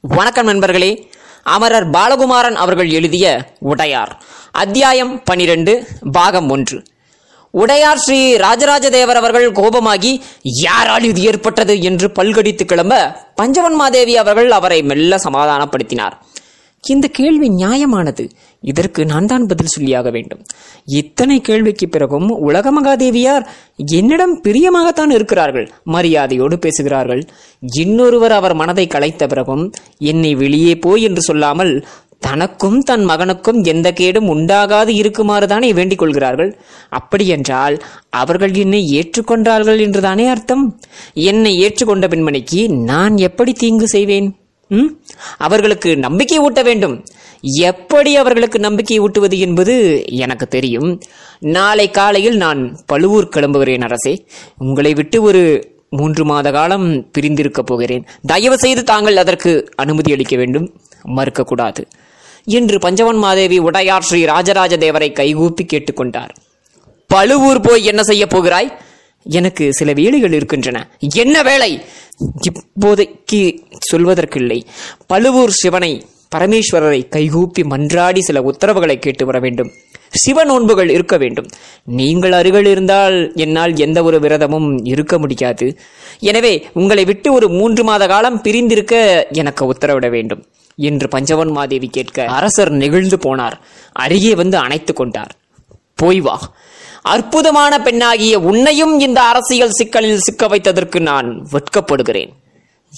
வணக்கம் நண்பர்களே. அமரர் பாலகுமாரன் அவர்கள் எழுதிய உடையார். அத்தியாயம் பனிரெண்டு பாகம் ஒன்று. உடையார் ஸ்ரீ ராஜராஜ தேவர் அவர்கள் கோபமாகி யாரால் இது ஏற்பட்டது? என்று பல்கடித்து கிளம்ப பஞ்சவன்மாதேவி அவர்கள் அவரை மெல்ல சமாதானப்படுத்தினார். இந்த கேள்வி நியாயமானது. இதற்கு நான் தான் பதில் சொல்லியாக வேண்டும். இத்தனை கேள்விக்கு பிறகும் உலக மகாதேவியார் என்னிடம் பிரியமாகத்தான் இருக்கிறார்கள். மரியாதையோடு பேசுகிறார்கள். இன்னொருவர் அவர் மனதை கலைத்த பிறகும் என்னை வெளியே போய் என்று சொல்லாமல் தனக்கும் தன் மகனுக்கும் எந்த கேடும் உண்டாகாது இருக்குமாறுதானே வேண்டிக் கொள்கிறார்கள். அப்படியென்றால் அவர்கள் என்னை ஏற்றுக்கொண்டார்கள் என்றுதானே அர்த்தம்? என்னை ஏற்றுக்கொண்ட பெண்மணிக்கு நான் எப்படி தீங்கு செய்வேன்? அவர்களுக்கு நம்பிக்கை ஊட்ட வேண்டும். எப்படி அவர்களுக்கு நம்பிக்கை ஊட்டுவது என்பது எனக்கு தெரியும். நாளை காலையில் நான் பழுவூர் கிளம்புகிறேன் அரசே. உங்களை விட்டு ஒரு மூன்று மாத காலம் பிரிந்திருக்கப் போகிறேன். தயவு செய்து தாங்கள் அதற்கு அனுமதி அளிக்க வேண்டும். மறுக்கக்கூடாது. என்று பஞ்சவன் மாதேவி உடையார் ஸ்ரீ ராஜராஜ தேவரை கைகூப்பி கேட்டுக்கொண்டார். பழுவூர் போய் என்ன செய்ய போகிறாய்? எனக்கு சில வேலைகள் இருக்கின்றன. என்ன வேலை? இப்போதைக்கு சொல்வதற்கில்லை. பழுவூர் சிவனை பரமேஸ்வரரை கைகூப்பி மன்றாடி சில உத்தரவுகளை கேட்டு வர வேண்டும். சிவ நோன்புகள் இருக்க வேண்டும். நீங்கள் அருகில் இருந்தால் என்னால் எந்த ஒரு விரதமும் இருக்க முடியாது. எனவே உங்களை விட்டு ஒரு மூன்று மாத காலம் பிரிந்திருக்க எனக்கு உத்தரவிட வேண்டும் என்று பஞ்சவன் மாதேவி கேட்க அரசர் நெகிழ்ந்து போனார். அருகே வந்து அணைத்து கொண்டார். போய் வா. அற்புதமான பெண்ணாகிய உன்னையும் இந்த அரசியல் சிக்கலில் சிக்க வைத்ததற்கு நான் வெட்கப்படுகிறேன்.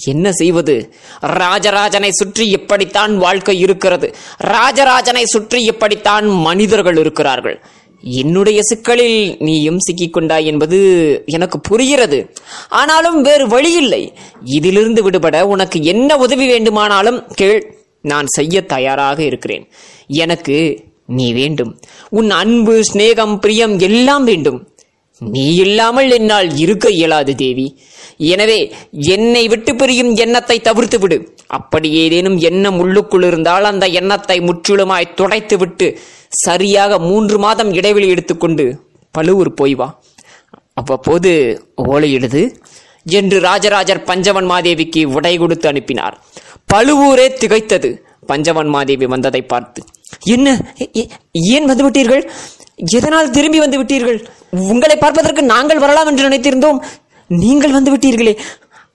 என்ன செய்வது? ராஜராஜனை சுற்றி எப்படித்தான் வாழ்க்கை இருக்கிறது? ராஜராஜனை சுற்றி எப்படித்தான் மனிதர்கள் இருக்கிறார்கள்? என்னுடைய சிக்கலில் நீயும் சிக்கிக்கொண்டாய் என்பது எனக்கு புரிகிறது. ஆனாலும் வேறு வழியில்லை. இதிலிருந்து விடுபட உனக்கு என்ன உதவி வேண்டுமானாலும் கேள் நான் செய்ய தயாராக இருக்கிறேன். எனக்கு நீ வேண்டும். உன் அன்பு சிநேகம் பிரியம் எல்லாம் வேண்டும். நீ இல்லாமல் என்னால் இருக்க இயலாது தேவி. எனவே என்னை விட்டு பிரியும் எண்ணத்தை தவிர்த்து விடு அப்படி ஏதேனும் எண்ணம் உள்ளுக்குள் இருந்தால் அந்த எண்ணத்தை முற்றிலுமாய் துடைத்து விட்டு சரியாக மூன்று மாதம் இடைவெளி எடுத்துக்கொண்டு பழுவூர் போய் வா. அவ்வப்போது ஓலையிடுது என்று ராஜராஜர் பஞ்சவன் மாதேவிக்கு உடை கொடுத்து அனுப்பினார். பழுவூரே திகைத்தது. பஞ்சவன் மாதேவி வந்ததை பார்த்து. என்ன? ஏன் வந்து விட்டீர்கள் எதனால் திரும்பி வந்து விட்டீர்கள் உங்களை பார்ப்பதற்கு நாங்கள் வரலாம் என்று நினைத்திருந்தோம். நீங்கள் வந்து விட்டீர்களே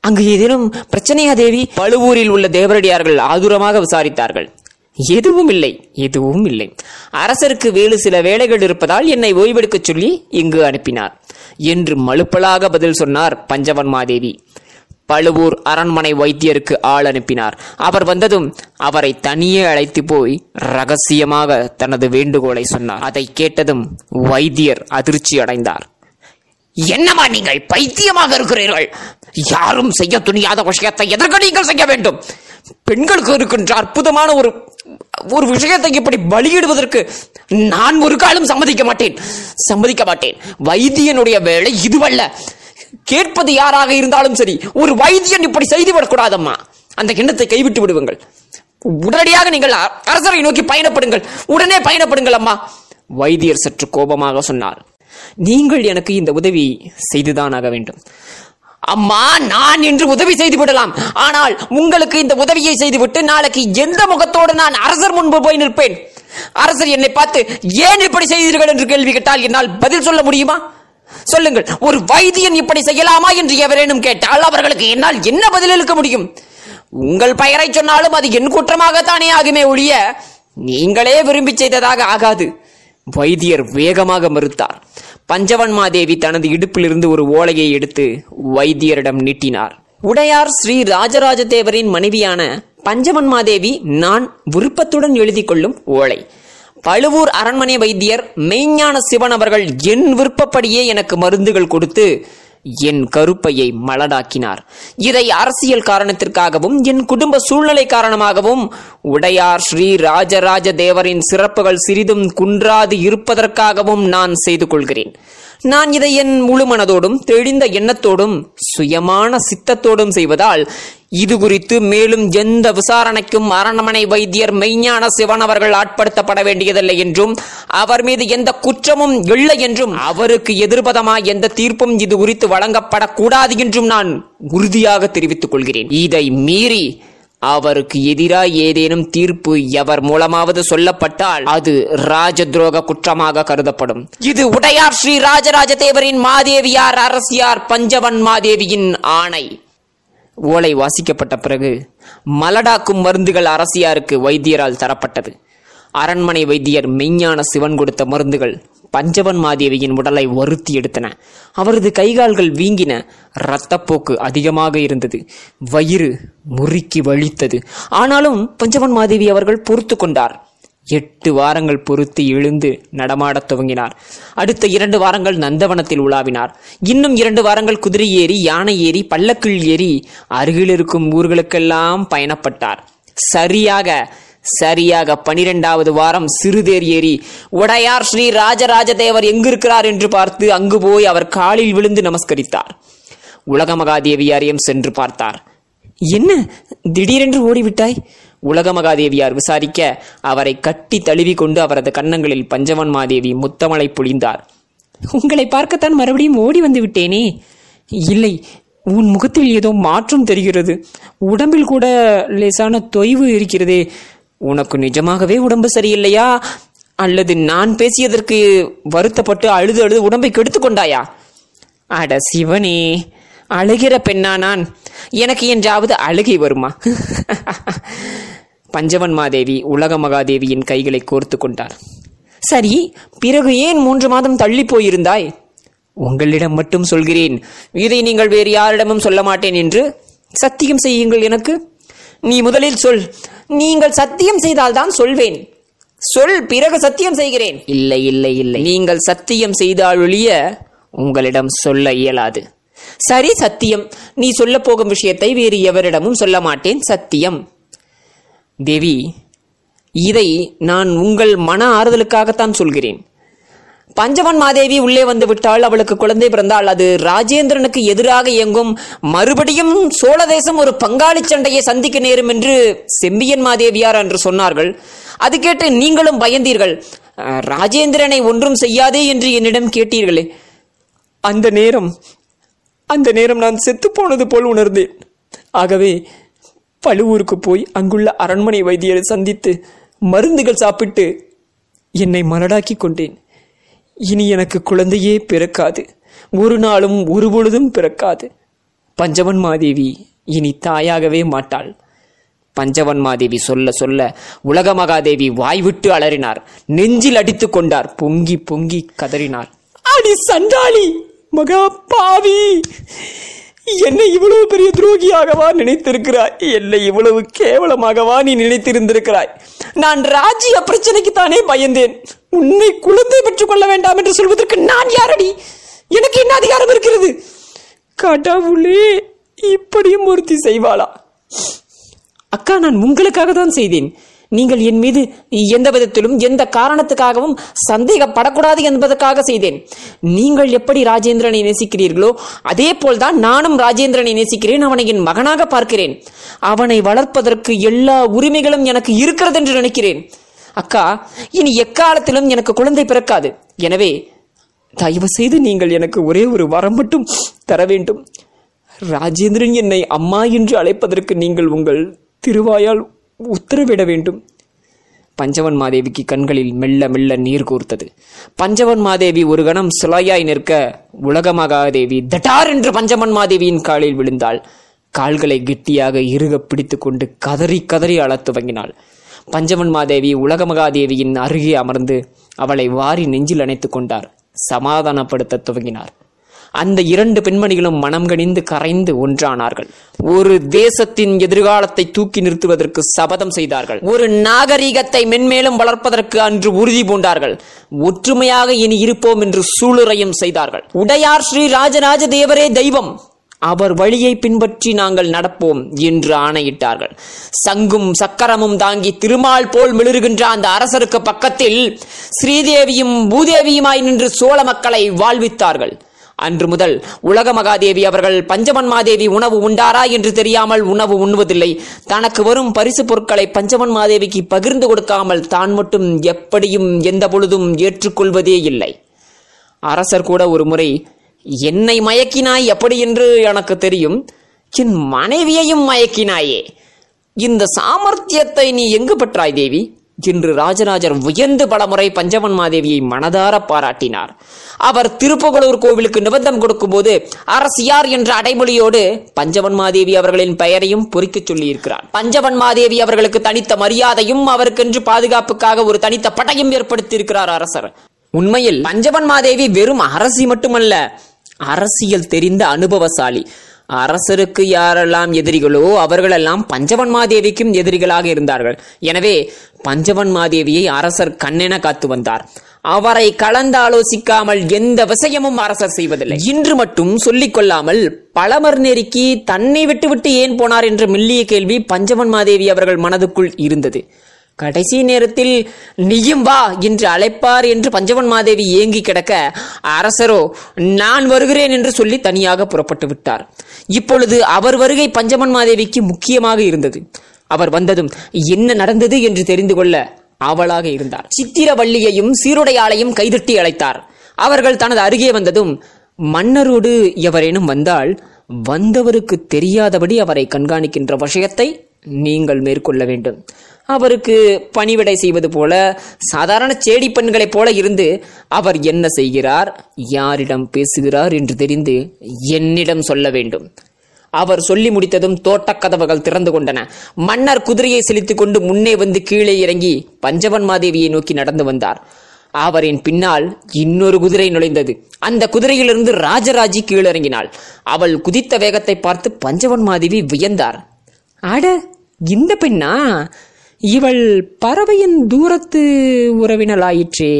அங்கு ஏதேனும் பிரச்சனையா தேவி? பழுவூரில் உள்ள தேவரடியார்கள் ஆதுரமாக விசாரித்தார்கள். எதுவும் இல்லை எதுவும் இல்லை. அரசருக்கு வேறு சில வேலைகள் இருப்பதால் என்னை ஓய்வெடுக்கச் சொல்லி இங்கு அனுப்பினார். என்று மழுப்பலாக பதில் சொன்னார் பஞ்சவன்மாதேவி. பழுவூர் அரண்மனை வைத்தியருக்கு ஆள் அனுப்பினார். அவர் வந்ததும் அவரை தனியே அழைத்து போய் ரகசியமாக தனது வேண்டுகோளை சொன்னார். அதை கேட்டதும் வைத்தியர் அதிர்ச்சி அடைந்தார். என்னமா நீங்கள் பைத்தியமாக இருக்கிறீர்கள்? யாரும் செய்ய துணியாத விஷயத்தை எதற்கு நீங்கள் செய்ய வேண்டும்? பெண்களுக்கு இருக்கின்ற அற்புதமான ஒரு ஒரு விஷயத்தை இப்படி பலியிடுவதற்கு நான் ஒரு காலம் சம்மதிக்க மாட்டேன். சம்மதிக்க மாட்டேன். வைத்தியனுடைய வேலை இதுவல்ல. கேட்பது யாராக இருந்தாலும் சரி ஒரு வைத்தியன் இப்படி செய்துவிடக்கூடாதம்மா அந்த எண்ணத்தை கைவிட்டு விடுவீங்கள் உடனடியாக நீங்கள் அரசரை நோக்கி பயணப்படுங்கள். உடனே பயணப்படுங்கள் அம்மா. வைத்தியர் சற்று கோபமாக சொன்னார். நீங்கள் எனக்கு இந்த உதவி செய்துதான் ஆக வேண்டும். அம்மா நான் இன்று உதவி செய்து விடலாம். ஆனால் உங்களுக்கு இந்த உதவியை செய்துவிட்டு நாளைக்கு எந்த முகத்தோடு நான் அரசர் முன்பு போய் நிற்பேன்? அரசர் என்னை பார்த்து ஏன் இப்படி செய்தீர்கள்? என்று கேள்வி கேட்டால் என்னால் பதில் சொல்ல முடியுமா? சொல்லுங்கள் ஒரு வைத்தியன் இப்படி செய்யலாமா என்று எவரேனும் கேட்டால் அவர்களுக்கு என்னால் என்ன பதிலளிக்க முடியும்? உங்கள் பெயரை சொன்னாலும் அது என் குற்றமாகத்தானே ஆகுமே ஒழிய நீங்களே விரும்பி செய்ததாக ஆகாது. வைத்தியர் வேகமாக மறுத்தார். பஞ்சவன்மாதேவி தனது இடுப்பிலிருந்து ஒரு ஓலையை எடுத்து வைத்தியரிடம் நீட்டினார். உடையார் ஸ்ரீ ராஜராஜ தேவரின் மனைவியான பஞ்சவன்மாதேவி நான் விருப்பத்துடன் எழுதி கொள்ளும் ஓலை. பழுவூர் அரண்மனை வைத்தியர் மெய்ஞான சிவன் அவர்கள் என் விருப்பப்படியே எனக்கு மருந்துகள் கொடுத்து என் கருப்பையை மலடாக்கினார். இதை அரசியல் காரணத்திற்காகவும் என் குடும்ப சூழ்நிலை காரணமாகவும் உடையார் ஸ்ரீ ராஜராஜ தேவரின் சிறப்புகள் சிறிதும் குன்றாது இருப்பதற்காகவும் நான் செய்து கொள்கிறேன். நான் இதை என் முழு மனதோடும் தெளிந்த எண்ணத்தோடும் சுயமான சித்தத்தோடும் செய்வதால் இது குறித்து மேலும் எந்த விசாரணைக்கும் அரண்மனை வைத்தியர் மெய்ஞான சிவன் அவர்கள் ஆட்படுத்தப்பட வேண்டியதில்லை என்றும் அவர் மீது எந்த குற்றமும் இல்லை என்றும் அவருக்கு எதிர்பதமாய் எந்த தீர்ப்பும் இது குறித்து வழங்கப்படக்கூடாது என்றும் நான் உறுதியாக தெரிவித்துக் கொள்கிறேன். இதை மீறி அவருக்கு எதிராக ஏதேனும் தீர்ப்பு எவர் மூலமாவது சொல்லப்பட்டால் அது ராஜ துரோக குற்றமாக கருதப்படும். இது உடையார் ஸ்ரீ ராஜராஜ தேவரின் மாதேவியார் அரசியார் பஞ்சவன் மாதேவியின் ஆணை. ஓலை வாசிக்கப்பட்ட பிறகு மலடாக்கும் மருந்துகள் அரசியாருக்கு வைத்தியரால் தரப்பட்டது. அரண்மனை வைத்தியர் மெய்ஞான சிவன் கொடுத்த மருந்துகள் பஞ்சவன் மாதேவியின் உடலை வருத்தி எடுத்தன. அவரது கைகால்கள் வீங்கின. இரத்தப்போக்கு அதிகமாக இருந்தது. வயிறு முறுக்கி வலித்தது ஆனாலும் பஞ்சவன் மாதேவி அவர்கள் பொறுத்து கொண்டார். எட்டு வாரங்கள் பொறுத்து எழுந்து நடமாடத் துவங்கினார். அடுத்த இரண்டு வாரங்கள் நந்தவனத்தில் உலாவினார். இன்னும் இரண்டு வாரங்கள் குதிரை ஏறி யானை ஏறி பல்லக்கில் ஏறி அருகில் இருக்கும் ஊர்களுக்கெல்லாம் பயணப்பட்டார். சரியாக சரியாக பனிரெண்டாவது வாரம் சிறுதேர் ஏறி உடையார் ஸ்ரீ ராஜராஜ தேவர் எங்கிருக்கிறார் என்று பார்த்து அங்கு போய் அவர் காலில் விழுந்து நமஸ்கரித்தார். உலகமகாதேவியாரையும் சென்று பார்த்தார். என்ன? திடீரென்று ஓடிவிட்டாய்? உலகமகாதேவியார் விசாரிக்க அவரை கட்டி தழுவி கொண்டு அவரது கன்னங்களில் பஞ்சவன் மாதேவி முத்தமலை பொழிந்தார். உங்களை பார்க்கத்தான் மறுபடியும் ஓடி வந்து விட்டேனே. இல்லை உன் முகத்தில் ஏதோ மாற்றம் தெரிகிறது. உடம்பில் கூட லேசான தொய்வு இருக்கிறதே. உனக்கு நிஜமாகவே உடம்பு சரியில்லையா? அல்லது நான் பேசியதற்கு வருத்தப்பட்டு அழுது அழுது உடம்பை கெடுத்து கொண்டாயா? அட சிவனே அழுகிற பெண்ணா நான். எனக்கு என்றாவது அழுகை வருமா? பஞ்சவன் மாதேவி உலக மகாதேவியின் கைகளை கோர்த்து கொண்டார். சரி பிறகு ஏன் மூன்று மாதம் தள்ளி போயிருந்தாய்? உங்களிடம் மட்டும் சொல்கிறேன். இதை நீங்கள் வேறு யாரிடமும் சொல்ல மாட்டேன் என்று சத்தியம் செய்யுங்கள் எனக்கு. நீ முதலில் சொல். நீங்கள் சத்தியம் செய்தால்தான் சொல்வேன். சொல் பிறகு சத்தியம் செய்கிறேன். இல்லை இல்லை இல்லை. நீங்கள் சத்தியம் செய்தால் ஒழிய உங்களிடம் சொல்ல இயலாது. சரி சத்தியம். நீ சொல்ல போகும் விஷயத்தை வேறு எவரிடமும் சொல்ல மாட்டேன். சத்தியம். தேவி இதை நான் உங்கள் மன ஆறுதலுக்காகத்தான் சொல்கிறேன். பஞ்சவன் மாதேவி உள்ளே வந்து விட்டால் அவளுக்கு குழந்தை பிறந்தால் அது ராஜேந்திரனுக்கு எதிராக இயங்கும். மறுபடியும் சோழ தேசம் ஒரு பங்காளி சண்டையை சந்திக்க நேரும் என்று செம்பியன் மாதேவியார் என்று சொன்னார்கள். அது கேட்டு நீங்களும் பயந்தீர்கள். ராஜேந்திரனை ஒன்றும் செய்யாதே என்று என்னிடம் கேட்டீர்களே. அந்த நேரம் அந்த நேரம் நான் செத்து போனது போல் உணர்ந்தேன். ஆகவே பழுவூருக்கு போய் அங்குள்ள அரண்மனை வைத்தியரை சந்தித்து மருந்துகள் சாப்பிட்டு என்னை மலடாக்கி கொண்டேன். இனி எனக்கு குழந்தையே பிறக்காது. ஒரு நாளும் ஒரு பொழுதும் பிறக்காது. பஞ்சவன் மாதேவி இனி தாயாகவே மாட்டாள். பஞ்சவன் மாதேவி சொல்ல சொல்ல உலக மகாதேவி வாய்விட்டு அலறினார். நெஞ்சில் அடித்துக் கொண்டார். பொங்கி பொங்கி கதறினார் அடி சண்டாளி! மகா பாவி! என்னை இவ்வளவு பெரிய துரோகியாகவா நினைத்திருக்கிறாய்? என்னை இவ்வளவு கேவலமாகவா நீ நினைத்திருந்திருக்கிறாய்? நான் ராஜ்ய பிரச்சனைக்கு தானே பயந்தேன். உன்னை குழந்தை பெற்றுக் கொள்ள வேண்டாம் என்று சொல்வதற்கு நான் யாரடி? எனக்கு என்ன அதிகாரம் இருக்கிறது? கடவுளே இப்படியும் ஒருத்தி செய்வாளா? அக்கா நான் உங்களுக்காக தான் செய்தேன். நீங்கள் என் மீது எந்த விதத்திலும் எந்த காரணத்துக்காகவும் சந்தேகப்படக்கூடாது என்பதற்காக செய்தேன். நீங்கள் எப்படி ராஜேந்திரனை நேசிக்கிறீர்களோ அதே போல்தான் நானும் ராஜேந்திரனை நேசிக்கிறேன் அவனை என் மகனாக பார்க்கிறேன். அவனை வளர்ப்பதற்கு எல்லா உரிமைகளும் எனக்கு இருக்கிறது என்று நினைக்கிறேன். அக்கா இனி எக்காலத்திலும் எனக்கு குழந்தை பிறக்காது. எனவே தயவு செய்து நீங்கள் எனக்கு ஒரே ஒரு வரம் மட்டும் தர வேண்டும். ராஜேந்திரன் என்னை அம்மா என்று அழைப்பதற்கு நீங்கள் உங்கள் திருவாயால் உத்தரவிட வேண்டும். பஞ்சவன் மாதேவிக்கு கண்களில் மெல்ல மெல்ல நீர் கூர்த்தது. பஞ்சவன் மாதேவி ஒரு கணம் சிலையாய் நிற்க உலகமகாதேவி தட்டார் என்று பஞ்சவன் மாதேவியின் காலில் விழுந்தாள். கால்களை கெட்டியாக இறுக பிடித்து கொண்டு கதறி கதறி அழத் துவங்கினாள். பஞ்சவன் மாதேவி உலகமகாதேவியின் அருகே அமர்ந்து அவளை வாரி நெஞ்சில் அணைத்துக் கொண்டார். சமாதானப்படுத்த துவங்கினார். அந்த இரண்டு பெண்மணிகளும் மனம் கணிந்து கரைந்து ஒன்றானார்கள். ஒரு தேசத்தின் எதிர்காலத்தை தூக்கி நிறுத்துவதற்கு சபதம் செய்தார்கள். ஒரு நாகரீகத்தை மென்மேலும் வளர்ப்பதற்கு அன்று உறுதி பூண்டார்கள். ஒற்றுமையாக இனி இருப்போம் என்று சூளுரையும் செய்தார்கள். உடையார் ஸ்ரீ ராஜராஜ தேவரே தெய்வம் அவர் வழியை பின்பற்றி நாங்கள் நடப்போம் என்று ஆணையிட்டார்கள். சங்கும் சக்கரமும் தாங்கி திருமால் போல் மிளறுகின்ற அந்த அரசருக்கு பக்கத்தில் ஸ்ரீதேவியும் பூதேவியுமாய் நின்று சோழ மக்களை வாழ்வித்தார்கள். அன்று முதல் உலக மகாதேவி அவர்கள் பஞ்சமன் மாதேவி உணவு உண்டாரா என்று தெரியாமல் உணவு உண்ணுவதில்லை. தனக்கு வரும் பரிசு பொருட்களை பஞ்சமன் மாதேவிக்கு பகிர்ந்து கொடுக்காமல் தான் மட்டும் எப்படியும் எந்த பொழுதும் ஏற்றுக்கொள்வதே இல்லை. அரசர் கூட ஒரு முறை என்னை மயக்கினாய் எப்படி என்று எனக்கு தெரியும். என் மனைவியையும் மயக்கினாயே. இந்த சாமர்த்தியத்தை நீ எங்கு பெற்றாய் தேவி? என்று ராஜராஜர் உயர்ந்து பலமுறை பஞ்சவன் மாதேவியை மனதார பாராட்டினார். அவர் திருப்புகலூர் கோவிலுக்கு நிபந்தம் கொடுக்கும்போது அரசியார் என்ற அடைமொழியோடு பஞ்சவன் மாதேவி அவர்களின் பெயரையும் பொறிக்கச் சொல்லியிருக்கிறார். பஞ்சவன்மாதேவி அவர்களுக்கு தனித்த மரியாதையும் அவருக்கென்று பாதுகாப்புக்காக ஒரு தனித்த படையும் ஏற்படுத்தியிருக்கிறார் அரசர். உண்மையில் பஞ்சவன் மாதேவி வெறும் அரசி மட்டுமல்ல அரசியல் தெரிந்த அனுபவசாலி. அரசருக்கு யாரெல்லாம் எதிரிகளோ அவர்களெல்லாம் பஞ்சவன்மாதேவிக்கும் எதிரிகளாக இருந்தார்கள். எனவே பஞ்சவன்மாதேவியை அரசர் கண்ணென காத்து வந்தார். அவரை கலந்து ஆலோசிக்காமல் எந்த விஷயமும் அரசர் செய்வதில்லை. இன்று மட்டும் சொல்லிக் கொள்ளாமல் பழமர் நெருக்கி தன்னை விட்டுவிட்டு ஏன் போனார் என்ற மெல்லிய கேள்வி பஞ்சவன்மாதேவி அவர்கள் மனதுக்குள் இருந்தது. கடைசி நேரத்தில் நீயும் வா என்று அழைப்பார் என்று பஞ்சவன் மாதேவி ஏங்கி கிடக்க அரசரோ நான் வருகிறேன் என்று சொல்லி தனியாக புறப்பட்டு விட்டார். இப்பொழுது அவர் வருகை பஞ்சவன் மாதேவிக்கு முக்கியமாக இருந்தது. அவர் வந்ததும் என்ன நடந்தது? என்று தெரிந்து கொள்ள ஆவலாக இருந்தார் சித்திரவள்ளியையும் சீருடையாளையும் கைதட்டி அழைத்தார். அவர்கள் தனது அருகே வந்ததும் மன்னரோடு எவரேனும் வந்தால் வந்தவருக்கு தெரியாதபடி அவரை கண்காணிக்கின்ற விஷயத்தை நீங்கள் மேற்கொள்ள வேண்டும். அவருக்கு பணிவிடை செய்வது போல சாதாரண சேடி பெண்களைப் போல இருந்து அவர் என்ன செய்கிறார்? யாரிடம் பேசுகிறார் என்று தெரிந்து என்னிடம் சொல்ல வேண்டும். அவர் சொல்லி முடித்ததும் தோட்டக்கதவுகள் திறந்து கொண்டன. மன்னர் குதிரையை செலுத்திக் கொண்டு முன்னே வந்து கீழே இறங்கி பஞ்சவன் மாதேவியை நோக்கி நடந்து வந்தார். அவரின் பின்னால் இன்னொரு குதிரை நுழைந்தது. அந்த குதிரையிலிருந்து ராஜராஜி கீழிறங்கினாள். அவள் குதித்த வேகத்தை பார்த்து பஞ்சவன் மாதேவி வியந்தார். அட இந்த பெண்ணா? இவள் பறவையின் தூரத்து உறவினலாயிற்றே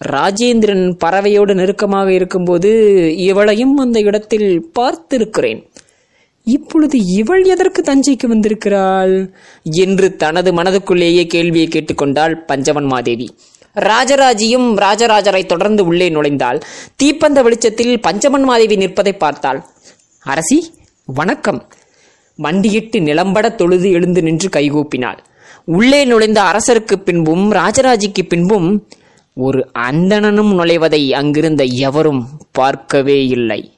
ராஜேந்திரன் பறவையோடு நெருக்கமாக இருக்கும்போது இவளையும் அந்த இடத்தில் பார்த்திருக்கிறேன். இப்பொழுது இவள் எதற்கு தஞ்சைக்கு வந்திருக்கிறாள்? என்று தனது மனதுக்குள்ளேயே கேள்வியை கேட்டுக்கொண்டாள் பஞ்சவன் மாதேவி. ராஜராஜியும் ராஜராஜரை தொடர்ந்து உள்ளே நுழைந்தாள் தீப்பந்த வெளிச்சத்தில் பஞ்சமன் மாதேவி நிற்பதை பார்த்தாள். அரசி வணக்கம். மண்டியிட்டு நிலம்பட தொழுது எழுந்து நின்று கைகூப்பினாள். உள்ளே நுழைந்த அரசருக்கு பின்பும் ராஜராஜிக்கு பின்பும் ஒரு அந்தணனும் நுழைவதை அங்கிருந்த எவரும் பார்க்கவே இல்லை.